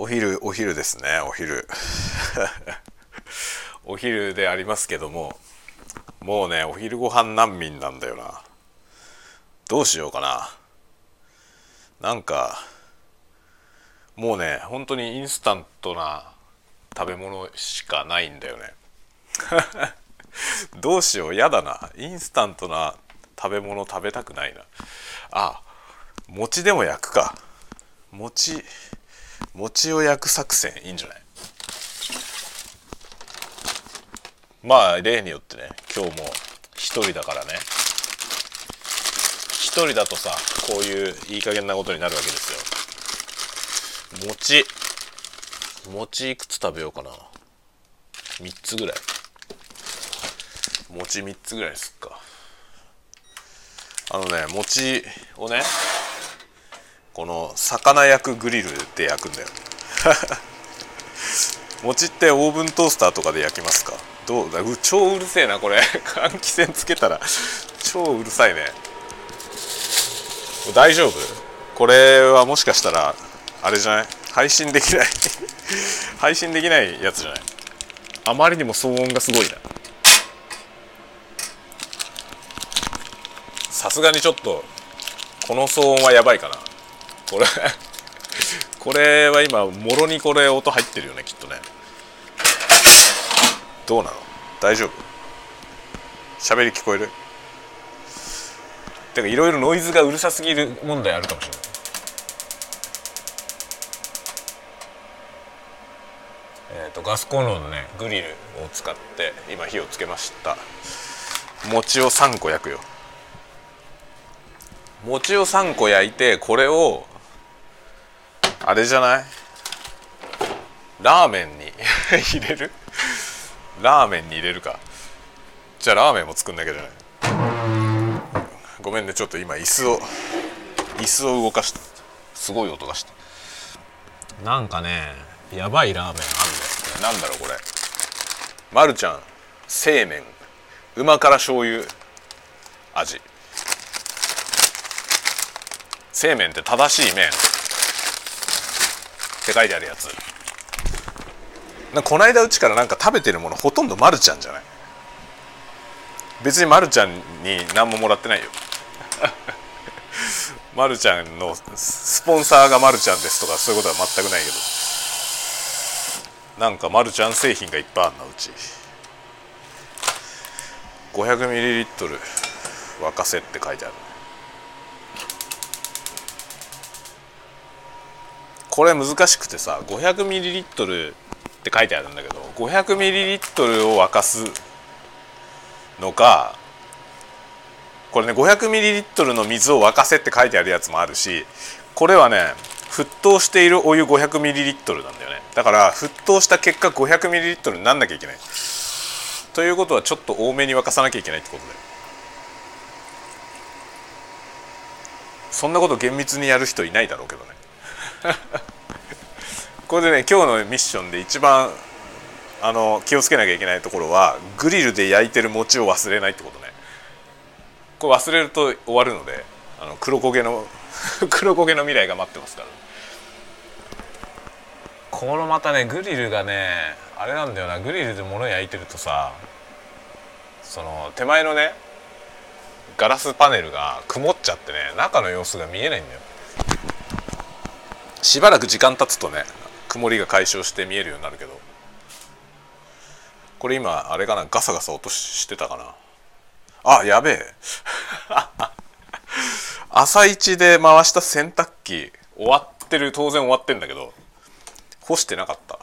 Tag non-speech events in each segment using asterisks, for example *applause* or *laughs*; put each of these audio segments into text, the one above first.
お昼お昼ですねお昼。*laughs* お昼でありますけどももうねお昼ご飯難民なんだよな。どうしようかな。なんかもうね本当にインスタントな食べ物しかないんだよね。*laughs* どうしようやだな。インスタントな食べ物食べたくないな。あ餅でも焼くか。餅餅を焼く作戦いいんじゃない？まあ例によってね今日も一人だからね。一人だとさこういういい加減なことになるわけですよ。餅。餅いくつ食べようかな。3つぐらい。餅3つぐらいですか。あのね餅をねこの魚焼くグリルで焼くんだよ。*laughs* 餅ってオーブントースターとかで焼きますか？どう？だう超うるせえなこれ。*laughs* 換気扇つけたら。超うるさいね。大丈夫？これはもしかしたらあれじゃない？配信できない。*laughs* 配信できないやつじゃない？あまりにも騒音がすごいな。さすがにちょっとこの騒音はやばいかな。これ。*laughs* これは今もろにこれ音入ってるよねきっとね。どうなの？大丈夫？喋り聞こえる？てかいろいろノイズがうるさすぎる問題あるかもしれない。えーと、ガスコンロのねグリルを使って今火をつけました。餅を3個焼くよ。餅を3個焼いてこれをあれじゃない？ラーメンに。*laughs* 入れる？ラーメンに入れるか。じゃあラーメンも作んなきゃじゃない？ごめんねちょっと今椅子を椅子を動かした。すごい音がした。なんかねやばいラーメンあるんですね。なんだろうこれ。まるちゃん製麺。うま辛醤油。味。製麺って正しい麺って書いてあるやつ。なこないだうちからなんか食べてるものほとんどまるちゃんじゃない？別にまるちゃんに何ももらってないよ。*laughs* まるちゃんのスポンサーがまるちゃんですとかそういうことは全くないけど。なんかまるちゃん製品がいっぱいあるなうち。500ml 沸かせって書いてある。これ難しくてさ 500ml って書いてあるんだけど 500ml を沸かすのかこれね 500ml の水を沸かせって書いてあるやつもあるしこれはね沸騰しているお湯 500ml なんだよね。だから沸騰した結果 500ml になんなきゃいけない。ということはちょっと多めに沸かさなきゃいけないってことだよ。そんなこと厳密にやる人いないだろうけどね。*laughs* これでね今日のミッションで一番あの気をつけなきゃいけないところはグリルで焼いてる餅を忘れないってことね。これ忘れると終わるのであの黒焦げの *laughs* 黒焦げの未来が待ってますから。このまたねグリルがねあれなんだよな。グリルで物焼いてるとさその手前のねガラスパネルが曇っちゃってね中の様子が見えないんだよ。しばらく時間経つとね曇りが解消して見えるようになるけど。これ今あれかなガサガサ落としてたかな。あやべえ。*laughs* 朝一で回した洗濯機終わってる当然終わってんだけど干してなかった。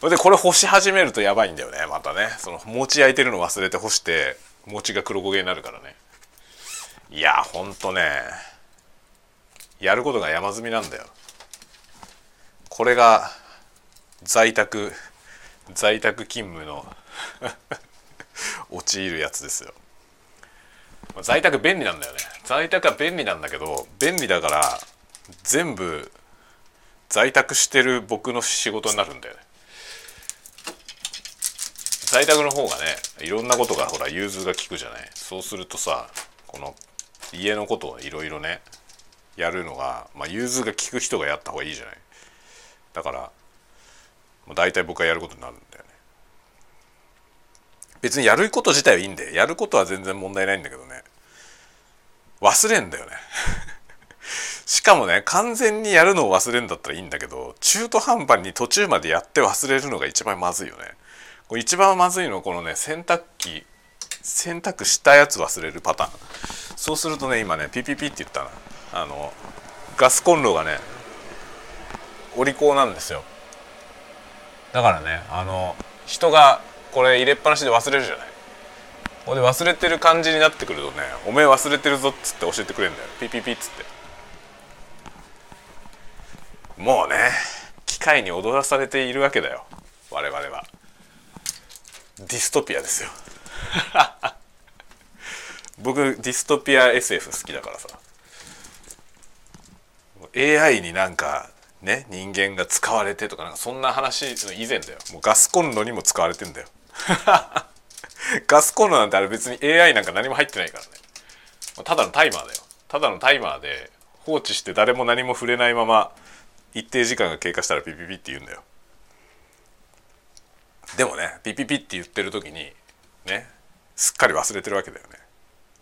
それでこれ干し始めるとやばいんだよねまたね。その餅焼いてるの忘れて干して餅が黒焦げになるからね。いやほんとね。やることが山積みなんだよ。これが在宅在宅勤務の *laughs* 陥るやつですよ。在宅便利なんだよね。在宅は便利なんだけど便利だから全部在宅してる僕の仕事になるんだよね。在宅の方がねいろんなことがほら融通が利くじゃない。そうするとさこの家のことをいろいろねやるのが、まあ、融通が利く人がやった方がいいじゃない。だからもう大体僕はやることになるんだよね。別にやること自体はいいんでやることは全然問題ないんだけどね。忘れんだよね。*laughs* しかもね完全にやるのを忘れんだったらいいんだけど中途半端に途中までやって忘れるのが一番まずいよね。これ一番まずいのはこのね洗濯機洗濯したやつ忘れるパターン。そうするとね今ねピピピって言ったなあのガスコンロがねお利口なんですよ。だからねあの人がこれ入れっぱなしで忘れるじゃない。ほんで忘れてる感じになってくるとね「おめえ忘れてるぞ」っつって教えてくれるんだよ。ピピピっつって。もうね機械に踊らされているわけだよ。我々は。ディストピアですよ。*laughs* 僕ディストピア SF 好きだからさ。AI になんかね人間が使われてとかなんかそんな話の以前だよ。もうガスコンロにも使われてんだよ。*laughs* ガスコンロなんてあれ別に AI なんか何も入ってないからね。ただのタイマーだよ。ただのタイマーで放置して誰も何も触れないまま一定時間が経過したらピピピって言うんだよ。でもねピピピって言ってる時にねすっかり忘れてるわけだよね。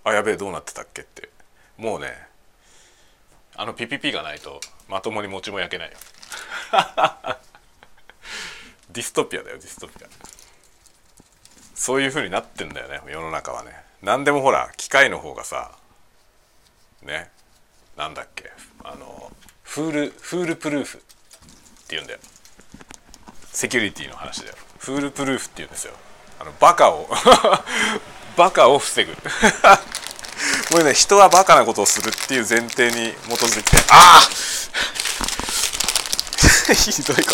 あやべえどうなってたっけって。もうねあのピピピがないとまともに餅も焼けないよ。*laughs* ディストピアだよディストピア。そういう風になってんだよね世の中はね。何でもほら機械の方がさねなんだっけあのフールフールプルーフって言うんだよ。セキュリティの話だよ。フールプルーフって言うんですよ。あのバカを *laughs* バカを防ぐ。*laughs* これね人はバカなことをするっていう前提に基づいて。ああ *laughs* ひどいこ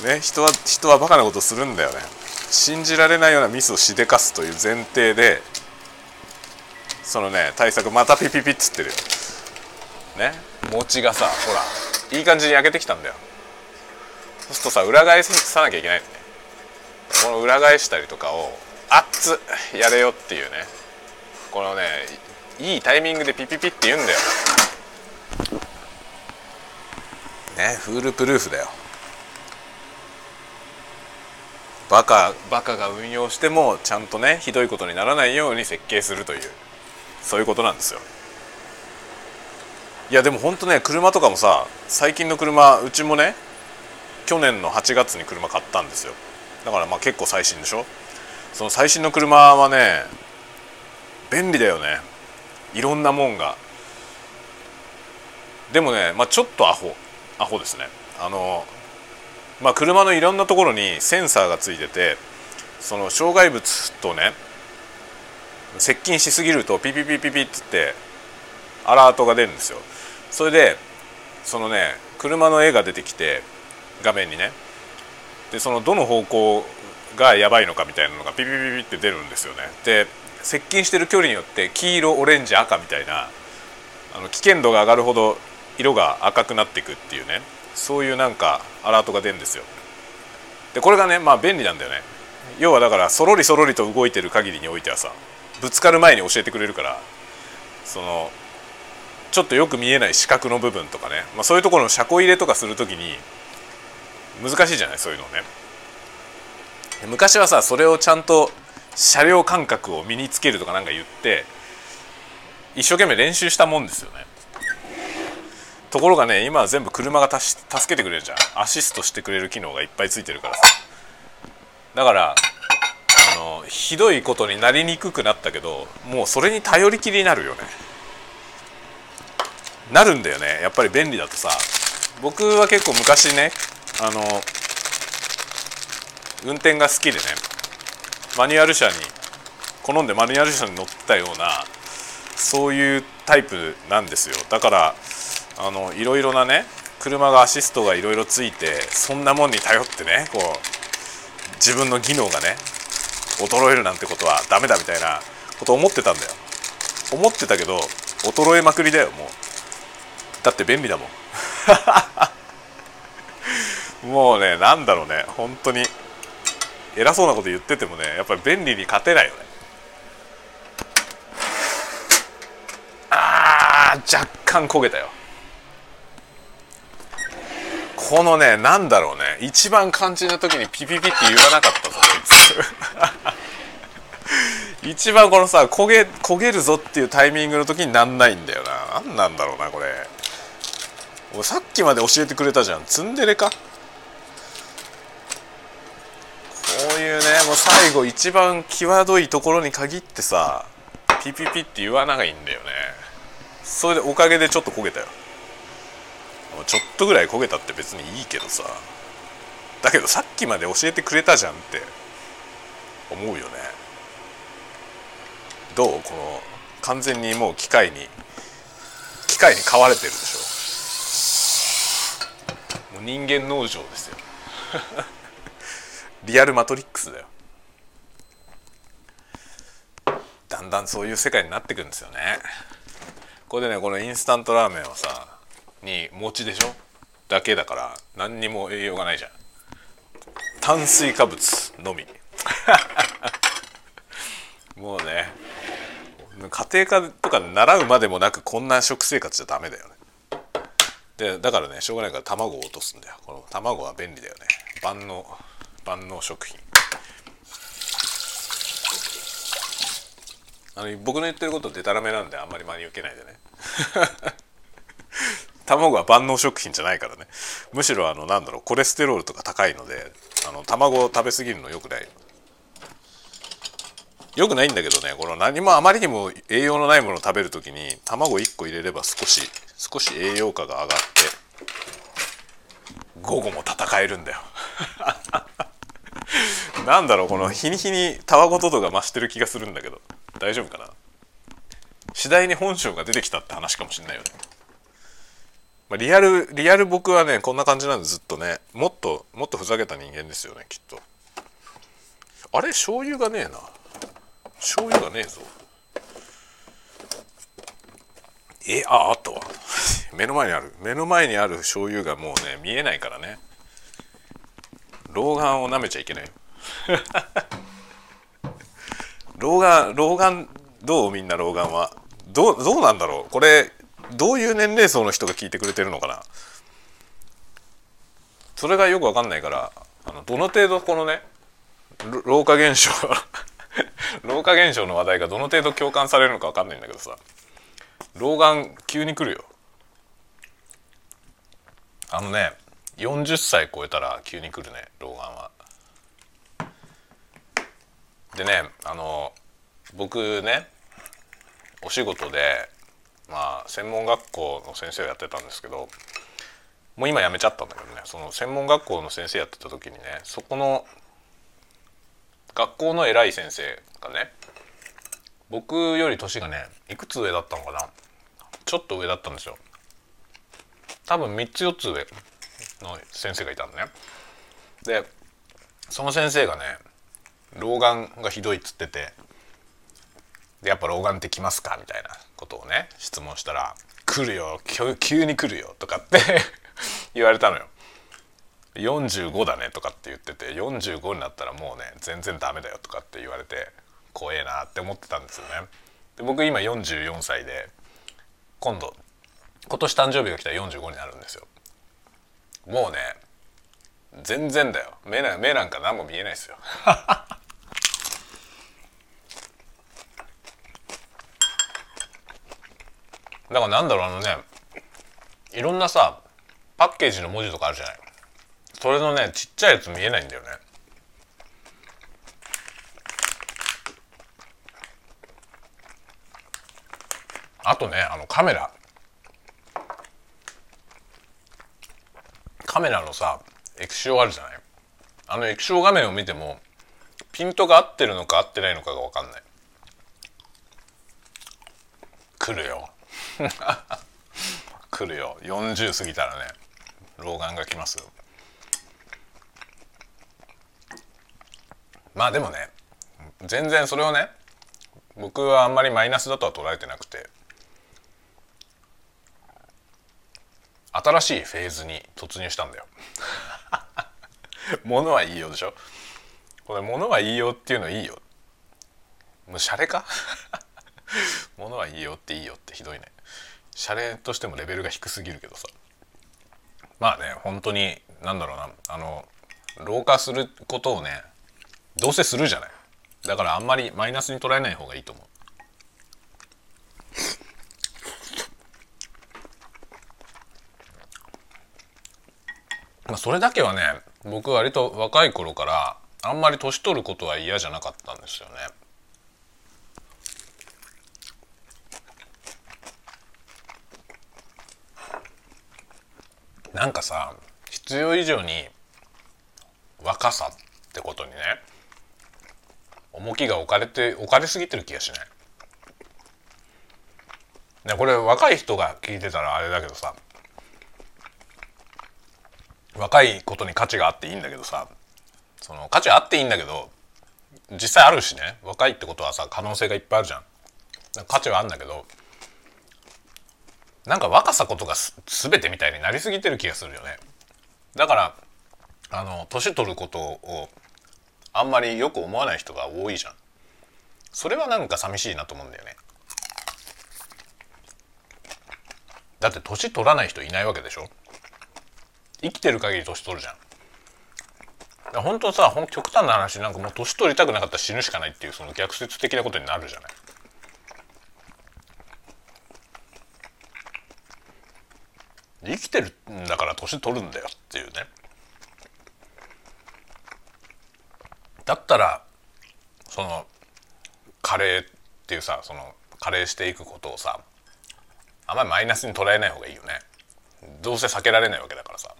とね人は人はバカなことをするんだよね。信じられないようなミスをしでかすという前提でそのね対策またピピピっつってるよ。ね？餅がさほらいい感じに焼けてきたんだよ。そうするとさ裏返さなきゃいけないのね。この裏返したりとかを熱っつやれよっていうね。このねいいタイミングでピピピって言うんだよ。ねフールプルーフだよ。バカバカが運用してもちゃんとねひどいことにならないように設計するという。そういうことなんですよ。いやでもほんとね車とかもさ最近の車うちもね去年の8月に車買ったんですよ。だからまあ結構最新でしょ。その最新の車はね便利だよね。いろんなもんが。でもね、まあ、ちょっとアホ。アホですね。あのまあ車のいろんなところにセンサーがついててその障害物とね接近しすぎるとピピピピピっつってアラートが出るんですよ。それでそのね車の絵が出てきて画面にね。でそのどの方向がやばいのかみたいなのがピピピピって出るんですよね。で接近してる距離によって黄色オレンジ赤みたいなあの危険度が上がるほど色が赤くなっていくっていうね。そういうなんかアラートが出るんですよ。でこれがねまあ便利なんだよね。要はだからそろりそろりと動いてる限りにおいてはさぶつかる前に教えてくれるからそのちょっとよく見えない四角の部分とかね、まあ、そういうところの車庫入れとかする時に難しいじゃない？そういうのね。昔はさそれをちゃんと車両感覚を身につけるとかなんか言って一生懸命練習したもんですよね。ところがね今は全部車が助けてくれるじゃん。アシストしてくれる機能がいっぱいついてるからさ。だからあのひどいことになりにくくなったけどもうそれに頼りきりになるよね。なるんだよね。やっぱり便利だとさ僕は結構昔ねあの運転が好きでねマニュアル車に好んでマニュアル車に乗ったようなそういうタイプなんですよ。だからあのいろいろなね車がアシストがいろいろついてそんなもんに頼ってねこう自分の技能がね衰えるなんてことはダメだみたいなこと思ってたんだよ。思ってたけど衰えまくりだよもう。だって便利だもん。*laughs* もうねなんだろうね本当に。偉そうなこと言っててもねやっぱり便利に勝てないよね。あー若干焦げたよ。このねなんだろうね。一番肝心な時にピピピって言わなかったぞこいつ。*laughs* 一番このさ焦げ焦げるぞっていうタイミングの時になんないんだよな。何なんだろうなこれ。さっきまで教えてくれたじゃん。ツンデレか？こういうねもう最後一番際どいところに限ってさピピピって言わないんだよね。それでおかげでちょっと焦げたよ。ちょっとぐらい焦げたって別にいいけどさ。だけどさっきまで教えてくれたじゃんって思うよね。どう？この完全にもう機械に機械に飼われてるでしょ。もう人間農場ですよ。リアルマトリックスだよ。だんだんそういう世界になってくるんですよね。これでねこのインスタントラーメンはさに餅でしょ？だけだから何にも栄養がないじゃん。炭水化物のみ。*laughs* もうね家庭科とか習うまでもなくこんな食生活じゃダメだよね。でだからねしょうがないから卵を落とすんだよ。この卵は便利だよね。万能。万能食品。あの僕の言ってることでたらめなんであんまり真に受けないでね。*laughs* 卵は万能食品じゃないからね。むしろあのなんだろうコレステロールとか高いのであの卵を食べ過ぎるのよくない。よくないんだけどねこの何もあまりにも栄養のないものを食べる時に卵1個入れれば少し少し栄養価が上がって午後も戦えるんだよ。*laughs* なんだろうこの日に日にたわごと度が増してる気がするんだけど。大丈夫かな？次第に本性が出てきたって話かもしんないよね、まあ、リアルリアル僕はねこんな感じなんでずっとね。もっともっとふざけた人間ですよねきっと。あれ？醤油がねえな。醤油がねえぞ。えああったわ目の前にある。目の前にある醤油がもうね見えないからね。老眼を舐めちゃいけない。*laughs* 老眼老眼どう？みんな老眼は。どうどうなんだろう？これどういう年齢層の人が聞いてくれてるのかな？それがよくわかんないからあのどの程度このね老化現象 *laughs* 老化現象の話題がどの程度共感されるのかわかんないんだけどさ。老眼急に来るよ。あのね40歳超えたら急に来るね老眼は。でねあの僕ねお仕事でまあ専門学校の先生をやってたんですけどもう今辞めちゃったんだけどねその専門学校の先生やってた時にねそこの学校の偉い先生がね僕より年がねいくつ上だったのかなちょっと上だったんですよ。多分3つ4つ上の先生がいたのね。でその先生がね老眼がひどいっつっててでやっぱ老眼って来ますか？みたいなことをね質問したら「来るよ急に来るよ」とかって *laughs* 言われたのよ。45だねとかって言ってて45になったらもうね全然ダメだよとかって言われて怖えなって思ってたんですよね。で僕今44歳で今度今年誕生日が来たら45になるんですよ。もうね全然だよ目な目なんか何も見えないですよ。*laughs* だからなんだろうあのねいろんなさパッケージの文字とかあるじゃない。それのねちっちゃいやつ見えないんだよね。あとねあのカメラ。カメラのさ液晶あるじゃない。あの液晶画面を見てもピントが合ってるのか合ってないのかが分かんない。来るよ。*laughs* 来るよ。40過ぎたらね老眼が来ます。よまあでもね全然それをね僕はあんまりマイナスだとは捉えてなくて新しいフェーズに突入したんだよ。*laughs* 物はいいよでしょ？これ物はいいよっていうのいいよ。もうシャレか？*laughs* 物はいいよっていいよってひどいね。シャレとしてもレベルが低すぎるけどさ。まあね本当になんだろうな。あの老化することをねどうせするじゃない。だからあんまりマイナスに捉えない方がいいと思う。まあそれだけはね僕割と若い頃からあんまり年取ることは嫌じゃなかったんですよね。なんかさ必要以上に若さってことにね重きが置かれて置かれすぎてる気がしない。ねこれ若い人が聞いてたらあれだけどさ若いことに価値があっていいんだけどさその価値あっていいんだけど実際あるしね若いってことはさ可能性がいっぱいあるじゃん価値はあるんだけどなんか若さことがす全てみたいになりすぎてる気がするよね。だからあの年取ることをあんまりよく思わない人が多いじゃん。それはなんか寂しいなと思うんだよね。だって年取らない人いないわけでしょ？生きてる限り年取るじゃん。本当さほん極端な話なんかもう年取りたくなかったら死ぬしかないっていうその逆説的なことになるじゃない。生きてるんだから年取るんだよっていうね。だったらその加齢っていうさその加齢していくことをさあんまりマイナスに捉えない方がいいよね。どうせ避けられないわけだからさ。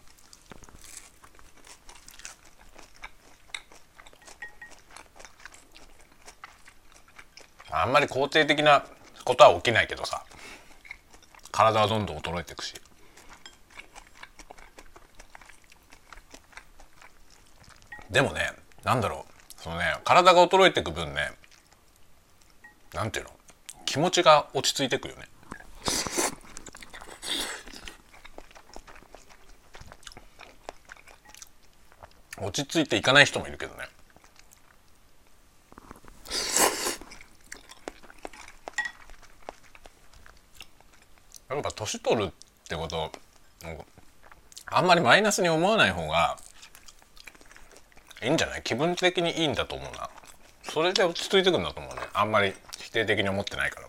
あんまり肯定的なことは起きないけどさ。体はどんどん衰えていくし。でもねなんだろう。そのね体が衰えていく分ねなんていうの？気持ちが落ち着いてくよね。落ち着いていかない人もいるけどね。やっぱ年取るってことあんまりマイナスに思わない方がいいんじゃない？気分的にいいんだと思うな。それで落ち着いてくんだと思うね。あんまり否定的に思ってないから。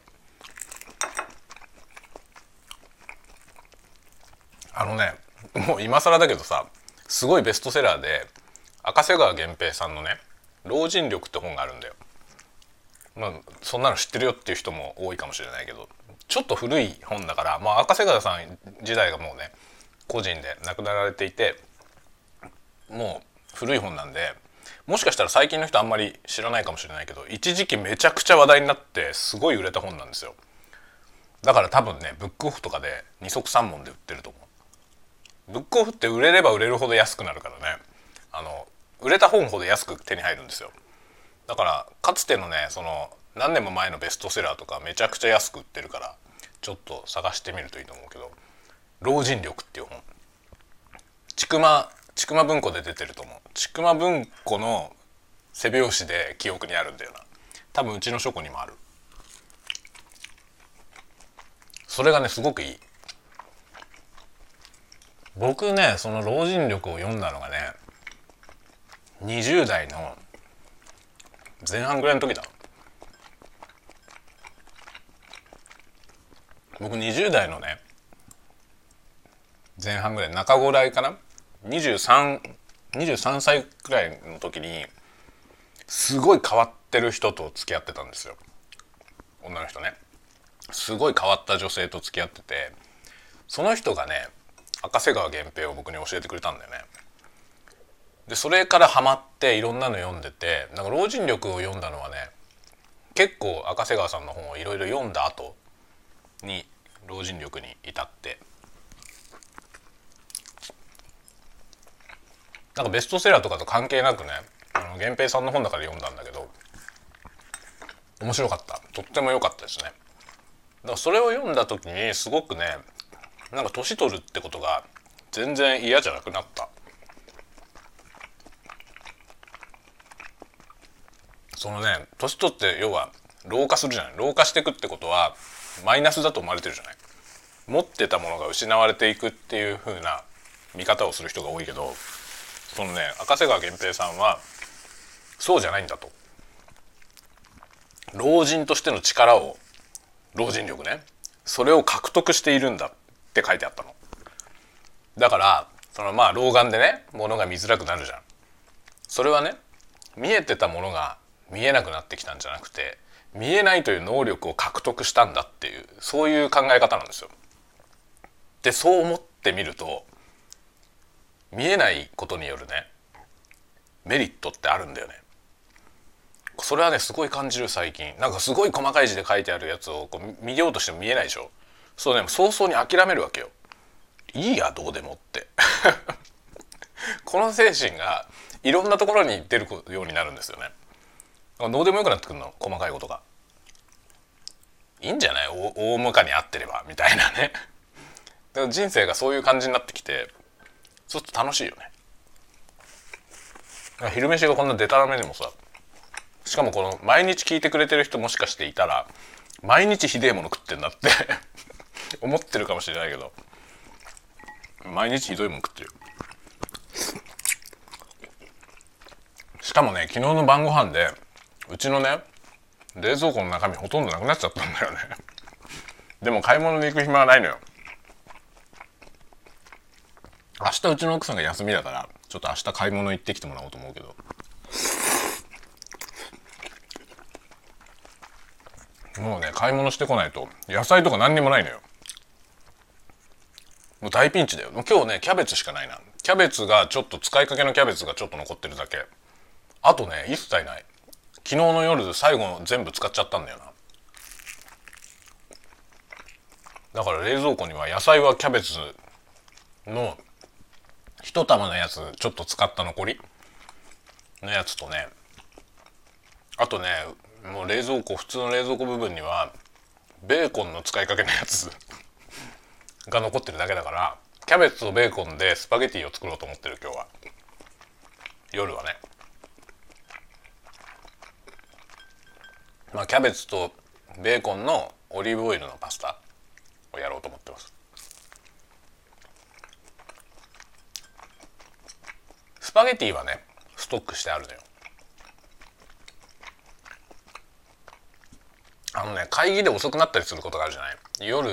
あのねもう今更だけどさすごいベストセラーで赤瀬川源平さんのね「老人力」って本があるんだよ。まあそんなの知ってるよっていう人も多いかもしれないけどちょっと古い本だから、まあ、赤瀬川さん時代がもうね個人で亡くなられていてもう古い本なんでもしかしたら最近の人あんまり知らないかもしれないけど一時期めちゃくちゃ話題になってすごい売れた本なんですよ。だから多分ねブックオフとかで二足三門で売ってると思う。ブックオフって売れれば売れるほど安くなるからね。あの売れた本ほど安く手に入るんですよ。だからかつてのねその何年も前のベストセラーとかめちゃくちゃ安く売ってるからちょっと探してみるといいと思うけど「老人力」っていう本。ちくまちくま文庫で出てると思う。ちくま文庫の背表紙で記憶にあるんだよな。多分うちの書庫にもある。それがねすごくいい。僕ねその老人力を読んだのがね20代の前半ぐらいの時だ。僕20代のね前半ぐらい中ぐらいかな。2323歳くらいの時にすごい変わってる人と付き合ってたんですよ。女の人ね。すごい変わった女性と付き合っててその人がね赤瀬川源平を僕に教えてくれたんだよね。でそれからハマっていろんなの読んでてなんか老人力を読んだのはね結構赤瀬川さんの本をいろいろ読んだ後に老人力に至ってなんかベストセラーとかと関係なくねあの源平さんの本だから読んだんだけど面白かった。とっても良かったですね。だからそれを読んだ時にすごくねなんか年取るってことが全然嫌じゃなくなった。そのね年取って要は老化するじゃない。老化していくってことはマイナスだと思われてるじゃない。持ってたものが失われていくっていう風な見方をする人が多いけどそのね赤瀬川源平さんはそうじゃないんだと。老人としての力を老人力ねそれを獲得しているんだって書いてあったの。だからそのまあ老眼でねものが見づらくなるじゃん。それはね見えてたものが見えなくなってきたんじゃなくて見えないという能力を獲得したんだっていうそういう考え方なんですよ。でそう思ってみると見えないことによるねメリットってあるんだよね。それはねすごい感じる最近。なんかすごい細かい字で書いてあるやつをこう見ようとしても見えないでしょ。そうね早々に諦めるわけよ。いいやどうでもって。*laughs* この精神がいろんなところに出るようになるんですよね。どうでもよくなってくるの？細かいことが。いいんじゃない？大向かに合ってればみたいなね。人生がそういう感じになってきてちょっと楽しいよね。昼飯がこんなデタラメでもさしかもこの毎日聞いてくれてる人もしかしていたら毎日ひでえもの食ってんだって *laughs* 思ってるかもしれないけど毎日ひどいもん食ってるしかもね昨日の晩ご飯でうちのね冷蔵庫の中身ほとんどなくなっちゃったんだよね。でも買い物に行く暇はないのよ明日うちの奥さんが休みだからちょっと明日買い物行ってきてもらおうと思うけど。もうね買い物してこないと野菜とか何にもないのよ。もう大ピンチだよ。もう今日ねキャベツしかないな。キャベツがちょっと使いかけのキャベツがちょっと残ってるだけ。あとね一切ない。昨日の夜最後全部使っちゃったんだよな。だから冷蔵庫には野菜はキャベツの一玉のやつちょっと使った残り。のやつとね。あとねもう冷蔵庫普通の冷蔵庫部分にはベーコンの使いかけのやつ。*laughs* が残ってるだけだからキャベツとベーコンでスパゲティを作ろうと思ってる今日は。夜はね。まあキャベツとベーコンのオリーブオイルのパスタをやろうと思ってます。パゲティはねストックしてあるのよ。あのね会議で遅くなったりすることがあるじゃない？夜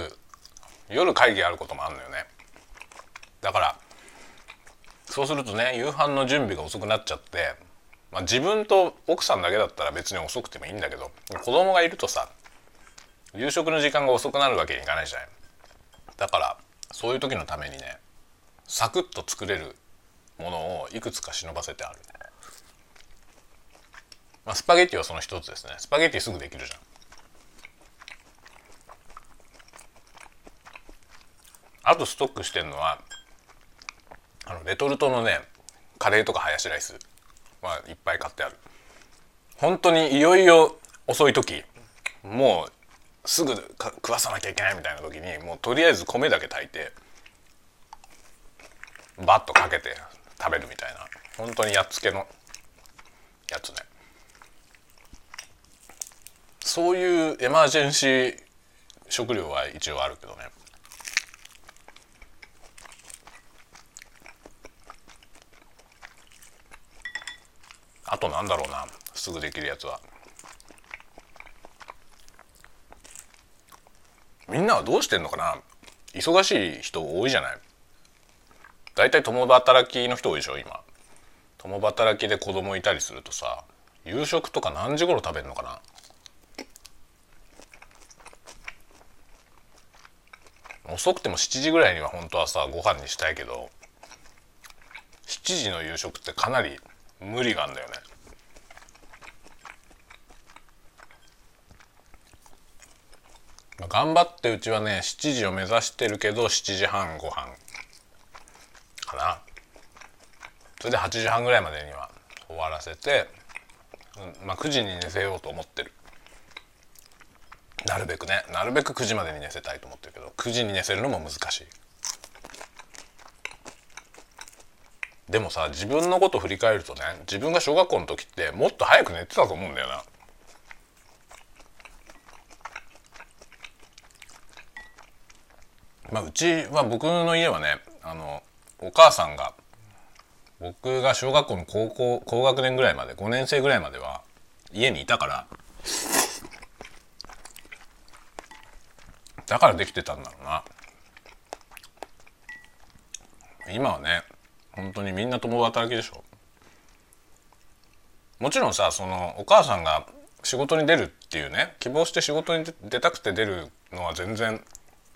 夜会議あることもあるのよね。だからそうするとね夕飯の準備が遅くなっちゃってまあ、自分と奥さんだけだったら別に遅くてもいいんだけど子供がいるとさ夕食の時間が遅くなるわけにいかないじゃない？だからそういう時のためにねサクッと作れるものをいくつか忍ばせてある、まあ、スパゲッティはその一つですね。スパゲッティすぐできるじゃん。あとストックしてるのはあのレトルトのねカレーとかハヤシライスはいっぱい買ってある。本当にいよいよ遅い時もうすぐ食わさなきゃいけないみたいな時にもうとりあえず米だけ炊いてバッとかけて食べるみたいな。本当にやっつけのやつね。そういうエマージェンシー食料は一応あるけどね。あとなんだろうな。すぐできるやつは。みんなはどうしてんのかな。忙しい人多いじゃない。大体共働きの人多いでしょ今。共働きで子供いたりするとさ夕食とか何時頃食べるのかな？遅くても7時ぐらいには本当はさご飯にしたいけど7時の夕食ってかなり無理があんだよね。頑張ってうちはね7時を目指してるけど7時半ご飯。かな。それで8時半ぐらいまでには終わらせて、うん、まあ9時に寝せようと思ってる。なるべくね。なるべく9時までに寝せたいと思ってるけど9時に寝せるのも難しい。でもさ自分のこと振り返るとね自分が小学校の時ってもっと早く寝てたと思うんだよな。まあ、うちは僕の家はねあのお母さんが僕が小学校の高校高学年ぐらいまで5年生ぐらいまでは家にいたからだからできてたんだろうな。今はね本当にみんな共働きでしょ。もちろんさそのお母さんが仕事に出るっていうね希望して仕事に出たくて出るのは全然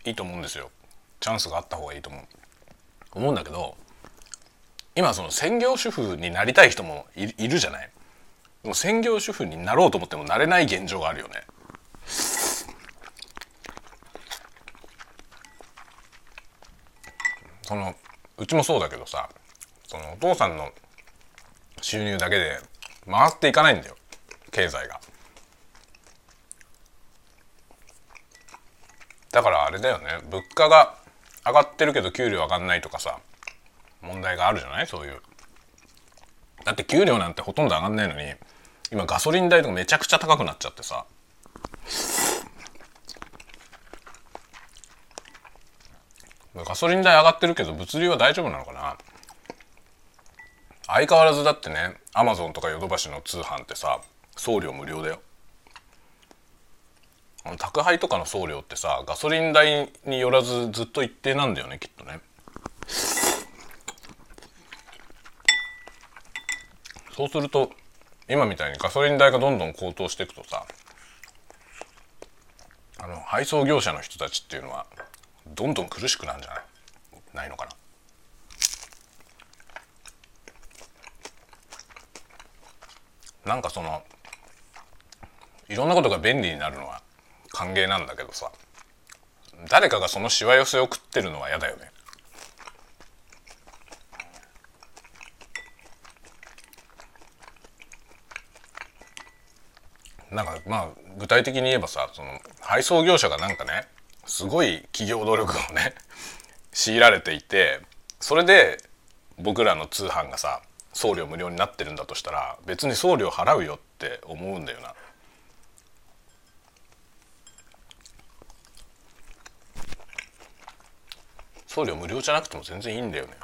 いいと思うんですよ。チャンスがあった方がいいと思う。思うんだけど今その専業主婦になりたい人もいるじゃない？でも専業主婦になろうと思ってもなれない現状があるよね。そのうちもそうだけどさそのお父さんの収入だけで回っていかないんだよ経済が。だからあれだよね物価が上がってるけど給料上がんないとかさ問題があるじゃない？そういう。だって給料なんてほとんど上がんないのに今ガソリン代とかめちゃくちゃ高くなっちゃってさ。ガソリン代上がってるけど物流は大丈夫なのかな？相変わらずだってねアマゾンとかヨドバシの通販ってさ送料無料だよ。宅配とかの送料ってさガソリン代によらずずっと一定なんだよねきっとね。そうすると今みたいにガソリン代がどんどん高騰していくとさあの配送業者の人たちっていうのはどんどん苦しくなるんじゃない？ないのかな？なんかそのいろんなことが便利になるのは歓迎なんだけどさ誰かがそのしわ寄せを食ってるのは嫌だよねなんかまあ具体的に言えばさその配送業者がなんかねすごい企業努力をね *laughs* 強いられていてそれで僕らの通販がさ送料無料になってるんだとしたら別に送料払うよって思うんだよな。送料無料じゃなくても全然いいんだよね。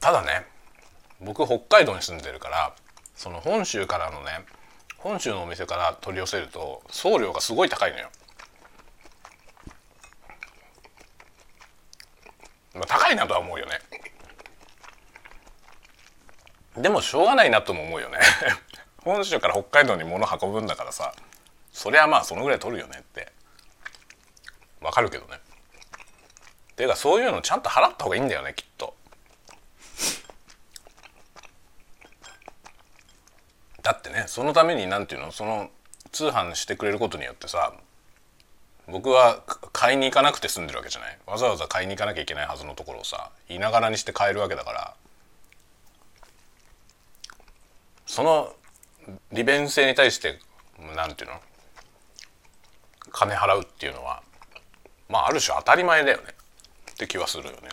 ただね僕北海道に住んでるからその本州からのね本州のお店から取り寄せると送料がすごい高いのよ。まあ、高いなとは思うよね。でもしょうがないなとも思うよね。*laughs* 本州から北海道に物運ぶんだからさそりゃまあそのぐらい取るよねってわかるけどね。ていうかそういうのちゃんと払った方がいいんだよねきっと。だってねそのために何ていうのその通販してくれることによってさ僕は買いに行かなくて済んでるわけじゃないわざわざ買いに行かなきゃいけないはずのところをさいながらにして買えるわけだからその利便性に対して何ていうの金払うっていうのはまあある種当たり前だよね。って気はするよね。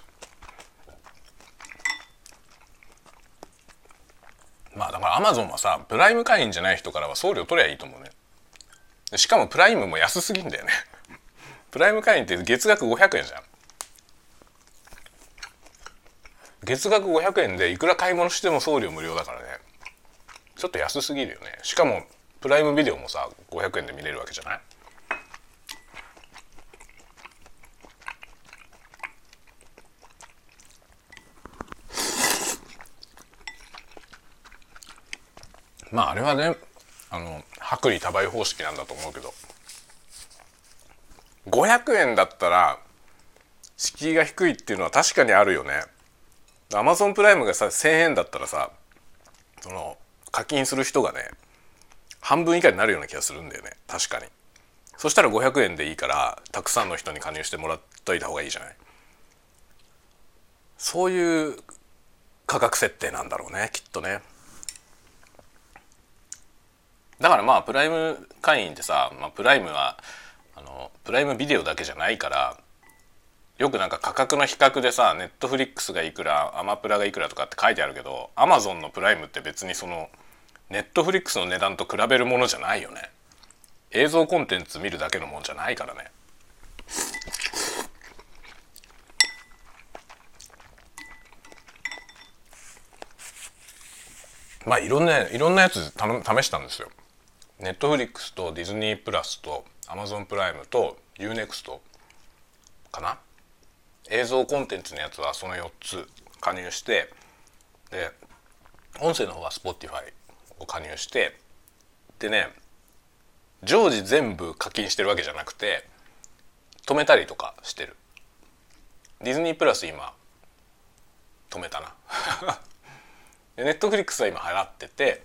まあだからアマゾンはさプライム会員じゃない人からは送料取りゃいいと思うね。しかもプライムも安すぎんだよね。*laughs* プライム会員って月額500円じゃん。月額500円でいくら買い物しても送料無料だからね。ちょっと安すぎるよね。しかもプライムビデオもさ500円で見れるわけじゃない？まああれはねあの薄利多売方式なんだと思うけど500円だったら敷居が低いっていうのは確かにあるよね。アマゾンプライムがさ1,000円だったらさその課金する人がね半分以下になるような気がするんだよね確かに。そしたら500円でいいからたくさんの人に加入してもらっといた方がいいじゃない。そういう価格設定なんだろうねきっとね。だからまあプライム会員ってさ、まあ、プライムはあのプライムビデオだけじゃないからよくなんか価格の比較でさネットフリックスがいくらアマプラがいくらとかって書いてあるけどアマゾンのプライムって別にそのネットフリックスの値段と比べるものじゃないよね。映像コンテンツ見るだけのもんじゃないからね。まあいろんないろんなやつ試したんですよ。ネットフリックスとディズニープラスとアマゾンプライムと UNEXT かな？映像コンテンツのやつはその4つ加入してで音声の方は Spotify を加入してでね常時全部課金してるわけじゃなくて止めたりとかしてる。ディズニープラス今止めたな。ネットフリックスは今払ってて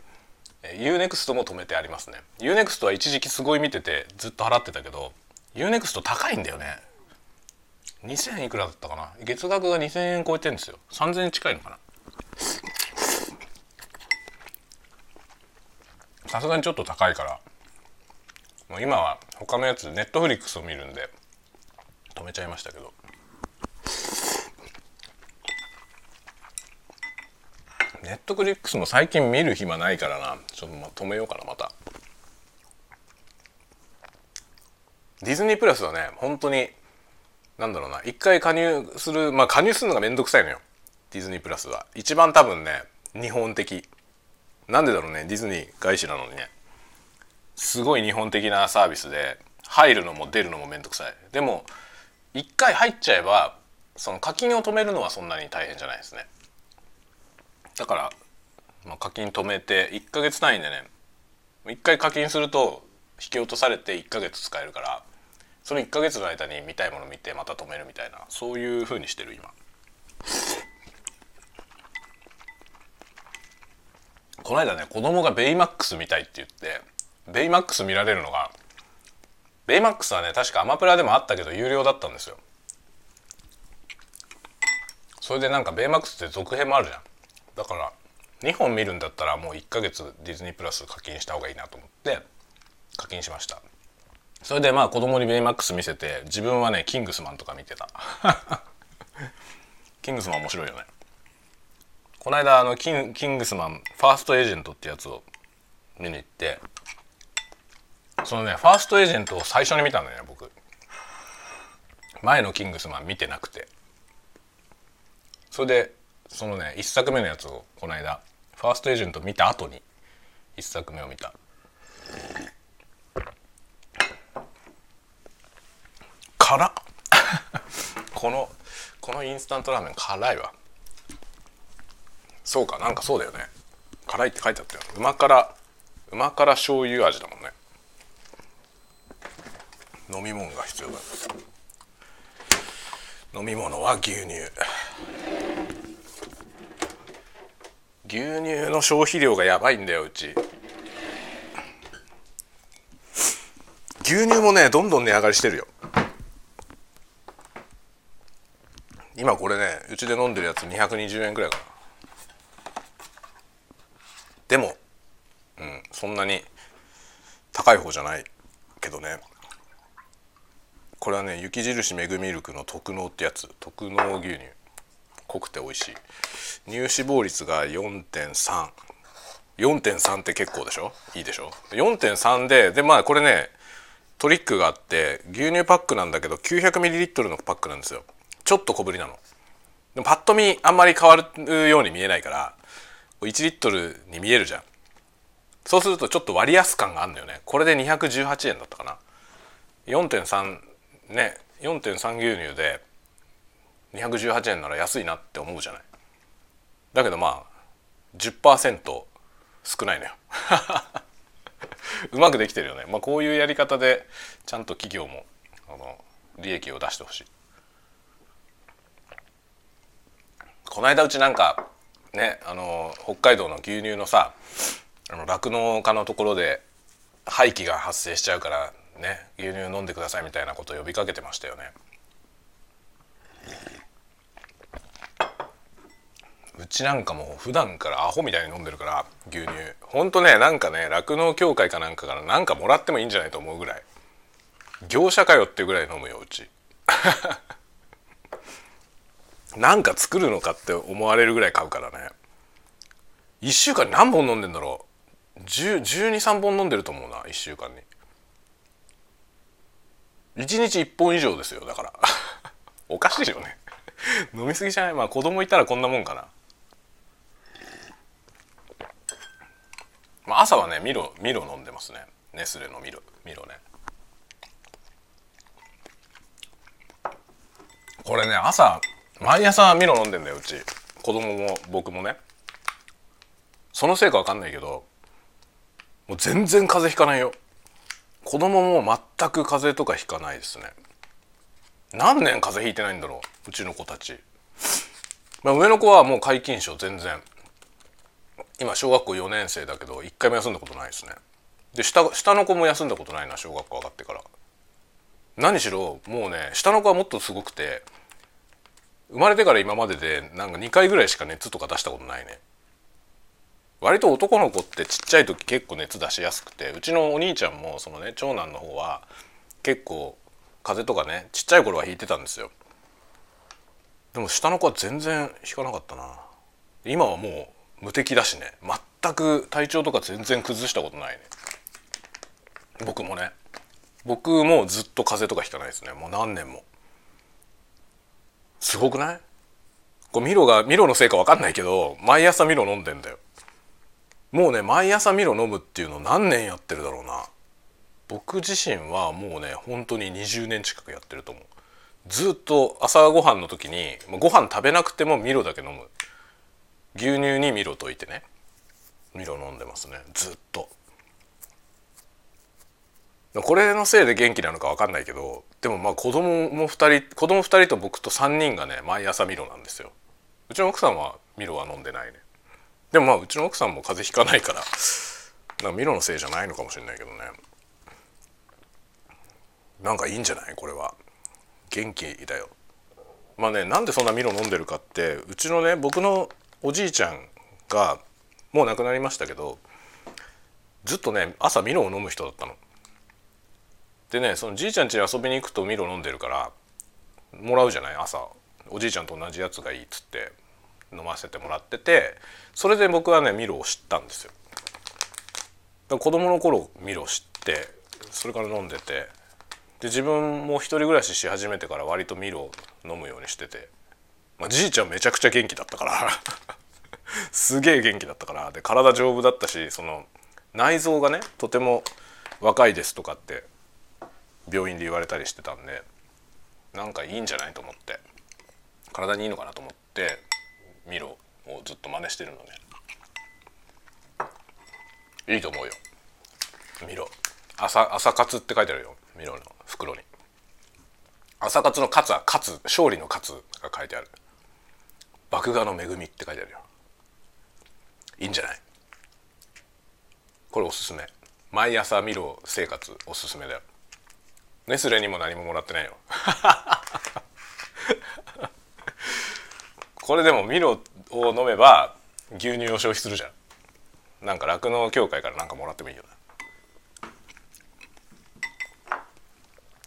UNEXT も止めてありますね。UNEXT は一時期すごい見ててずっと払ってたけど UNEXT 高いんだよね。2000いくらだったかな。月額が2000円超えてるんですよ。3000円近いのかな。さすがにちょっと高いから。もう今は他のやつネットフリックスを見るんで止めちゃいましたけど。ネットフリックスも最近見る暇ないからな。ちょっとま止めようかなまた。ディズニープラスはね本当になんだろうな。一回加入するまあ加入するのがめんどくさいのよ。ディズニープラスは。一番多分ね日本的。なんでだろうねディズニー外資なのにね。すごい日本的なサービスで入るのも出るのもめんどくさい。でも一回入っちゃえばその課金を止めるのはそんなに大変じゃないですね。だから、まあ、課金止めて1ヶ月単位でね1回課金すると引き落とされて1ヶ月使えるからその1ヶ月の間に見たいもの見てまた止めるみたいなそういう風にしてる今。この間ね子供がベイマックス見たいって言ってベイマックス見られるのがベイマックスはね確かアマプラでもあったけど有料だったんですよ。それでなんかベイマックスって続編もあるじゃん。だから2本見るんだったらもう1ヶ月ディズニープラス課金した方がいいなと思って課金しました。それでまあ子供にベイマックス見せて自分はねキングスマンとか見てた。*laughs* キングスマン面白いよね。この間あのキンキングスマンファーストエージェントってやつを見に行ってそのねファーストエージェントを最初に見たのよ僕。前のキングスマン見てなくて。それでそのね1作目のやつをこの間ファーストエージェント見た後に1作目を見た。辛っ。*laughs* このこのインスタントラーメン辛いわ。そうかなんかそうだよね。辛いって書いてあったよ旨辛旨辛醤油味だもんね。飲み物が必要だ。飲み物は牛乳。牛乳の消費量がやばいんだようち。牛乳もねどんどん値上がりしてるよ。今これねうちで飲んでるやつ220円くらいかな。でもうんそんなに高い方じゃないけどね。これはね雪印メグミルクの特納ってやつ。特納牛乳。濃くて美味しい。乳脂肪率が4.3 4.3って結構でしょ？いいでしょ？4.3ででまあこれねトリックがあって牛乳パックなんだけど 900ml のパックなんですよ。ちょっと小ぶりなの。でもパッと見あんまり変わるように見えないから1リットルに見えるじゃん。そうするとちょっと割安感があるんだよね。これで218円だったかな。4.3ね4.3牛乳で218円なら安いなって思うじゃない。だけどまあ10%少ないのよ。*laughs* うまくできてるよね。まあこういうやり方でちゃんと企業もあの利益を出してほしい。この間うちなんかねあの北海道の牛乳のさ酪農家のところで廃棄が発生しちゃうからね牛乳飲んでくださいみたいなことを呼びかけてましたよね。うちなんかもう普段からアホみたいに飲んでるから牛乳。ほんとねなんかね酪農協会かなんかからなんかもらってもいいんじゃないと思うぐらい。業者かよっていうぐらい飲むようち。*laughs* なんか作るのかって思われるぐらい買うからね。1週間に何本飲んでんだろう。1213本飲んでると思うな1週間に。1日1本以上ですよだから。*laughs* おかしいよね。飲みすぎじゃない？まあ子供いたらこんなもんかな。まあ、朝はねミロミロ飲んでますね。ネスレのミロミロね。これね朝毎朝ミロ飲んでんだようち。子供も僕もね。そのせいか分かんないけどもう全然風邪ひかないよ。子供も全く風邪とかひかないですね。何年風邪ひいてないんだろううちの子たち、まあ、上の子はもう皆勤賞全然。今小学校4年生だけど一回も休んだことないですね。で下下の子も休んだことないな小学校上がってから。何しろもうね下の子はもっとすごくて生まれてから今まででなんか2回ぐらいしか熱とか出したことないね。割と男の子ってちっちゃい時結構熱出しやすくてうちのお兄ちゃんもそのね長男の方は結構風邪とかねちっちゃい頃は引いてたんですよ。でも下の子は全然引かなかったな。今はもう無敵だしね。全く体調とか全然崩したことないね。僕もね。僕もずっと風邪とかひかないですね。もう何年も。すごくない？こうミロがミロのせいか分かんないけど毎朝ミロ飲んでんだよ。もうね毎朝ミロ飲むっていうの何年やってるだろうな。僕自身はもうね本当に20年近くやってると思う。ずっと朝ごはんの時にご飯食べなくてもミロだけ飲む。牛乳にミロ溶いてね。ミロ飲んでますね。ずっと。これのせいで元気なのか分かんないけどでもまあ子供も2人子供2人と僕と3人がね毎朝ミロなんですよ。うちの奥さんはミロは飲んでないね。でもまあうちの奥さんも風邪ひかないからなんかミロのせいじゃないのかもしれないけどね。なんかいいんじゃない？これは。元気だよ。まあねなんでそんなミロ飲んでるかってうちのね僕のおじいちゃんがもう亡くなりましたけどずっとね朝ミロを飲む人だったの。でねそのじいちゃん家に遊びに行くとミロ飲んでるからもらうじゃない朝おじいちゃんと同じやつがいいっつって飲ませてもらっててそれで僕はねミロを知ったんですよ。子供の頃ミロ知ってそれから飲んでてで自分も一人暮らしし始めてから割とミロを飲むようにしてて、まあ、じいちゃんめちゃくちゃ元気だったから。*laughs* すげえ元気だったから。で体丈夫だったしその内臓がねとても若いですとかって病院で言われたりしてたんでなんかいいんじゃないと思って。体にいいのかなと思ってミロをずっと真似してるのね。いいと思うよ。ミロ朝朝活って書いてあるよ。ミロの袋に。朝活の勝は勝つ勝利の勝が書いてある。麦芽の恵みって書いてあるよ。いいんじゃない？これおすすめ。毎朝ミロ生活おすすめだよ。ネスレにも何ももらってないよ。*laughs* これでもミロを飲めば牛乳を消費するじゃん。なんか酪農協会からなんかもらってもいいよ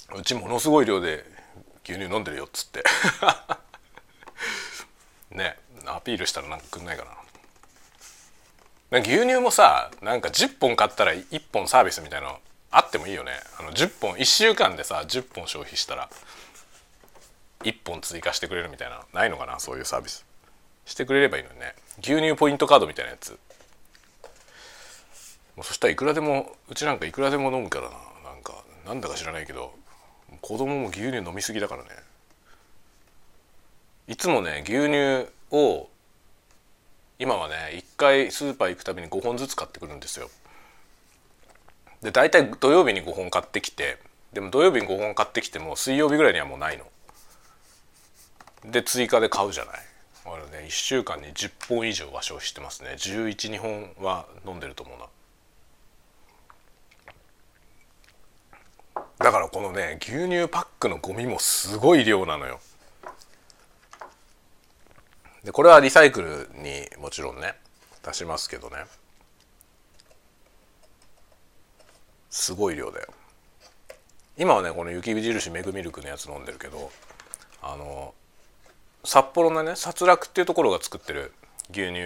な。うちものすごい量で牛乳飲んでるよっつって。ねアピールしたらなんかくんないかな。牛乳もさなんか10本買ったら1本サービスみたいなのあってもいいよね。あの10本1週間でさ10本消費したら1本追加してくれるみたいなないのかなそういうサービス。してくれればいいのにね。牛乳ポイントカードみたいなやつ。もうそしたらいくらでもうちなんかいくらでも飲むからな。なんかなんだか知らないけど子供も牛乳飲みすぎだからね。いつもね牛乳を今はね1回スーパー行くたびに5本ずつ買ってくるんですよ。で大体土曜日に5本買ってきてでも土曜日に5本買ってきても水曜日ぐらいにはもうないの。で追加で買うじゃない。あれね1週間に10本以上は消費してますね。112本は飲んでると思うな。だからこのね牛乳パックのゴミもすごい量なのよ。でこれはリサイクルにもちろんね出しますけどねすごい量だよ今はねこの雪印メグミルクのやつ飲んでるけどあの札幌のね殺戮っていうところが作ってる牛乳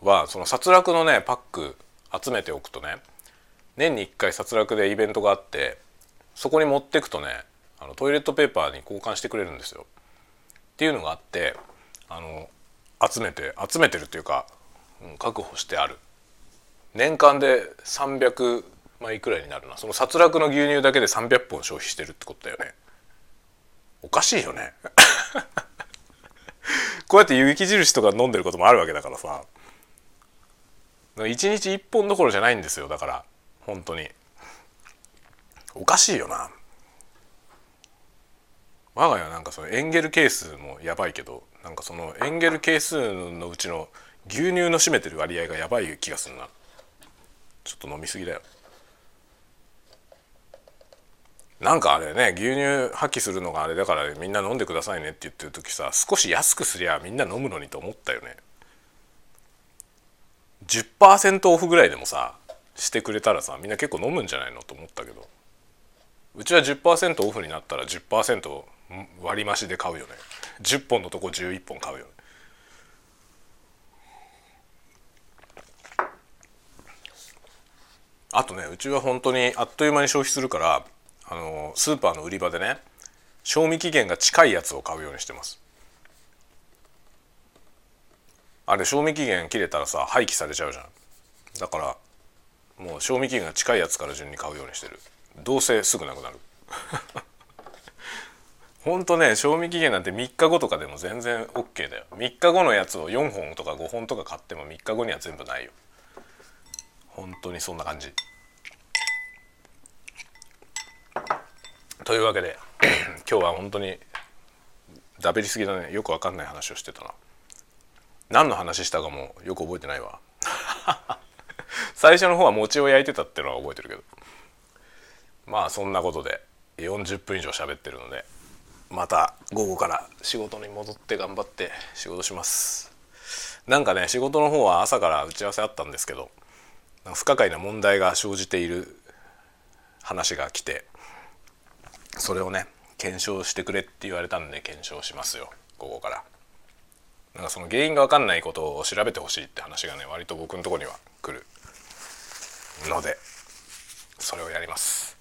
はその殺戮のねパック集めておくとね年に1回殺戮でイベントがあってそこに持ってくとねあのトイレットペーパーに交換してくれるんですよ。っていうのがあってあの集めて集めてるっていうか、うん、確保してある。年間で300枚くらいになるな。その殺戮の牛乳だけで300本消費してるってことだよね。おかしいよね。*laughs* こうやって雪印とか飲んでることもあるわけだからさ。1日1本どころじゃないんですよ。だから本当に。おかしいよな。我が家はなんかそのエンゲル係数もやばいけどなんかそのエンゲル係数のうちの牛乳の占めてる割合がやばい気がするな。ちょっと飲みすぎだよ。なんかあれね牛乳破棄するのがあれだからみんな飲んでくださいねって言ってる時さ少し安くすりゃみんな飲むのにと思ったよね。10%オフぐらいでもさしてくれたらさみんな結構飲むんじゃないのと思ったけど。うちは10%オフになったら10%割増しで買うよね。10本のとこ11本買うよね。あとねうちは本当にあっという間に消費するからあのスーパーの売り場でね賞味期限が近いやつを買うようにしてます。あれ賞味期限切れたらさ廃棄されちゃうじゃん。だからもう賞味期限が近いやつから順に買うようにしてる。どうせすぐなくなる。ほんとね賞味期限なんて3日後とかでも全然 OK だよ。3日後のやつを4本とか5本とか買っても3日後には全部ないよ。本当にそんな感じ。というわけで *coughs* 今日は本当にダベりすぎだね。よくわかんない話をしてたな。何の話したかもよく覚えてないわ。*laughs* 最初の方は餅を焼いてたってのは覚えてるけど。まあそんなことで40分以上喋ってるので。また午後から仕事に戻って頑張って仕事します。なんかね仕事の方は朝から打ち合わせあったんですけど不可解な問題が生じている話が来てそれをね検証してくれって言われたんで検証しますよ午後から。なんかその原因が分かんないことを調べてほしいって話がね割と僕のとこには来る。のでそれをやります。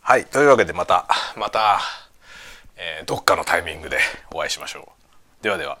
はいというわけでまたまた、えー、どっかのタイミングでお会いしましょう。ではでは。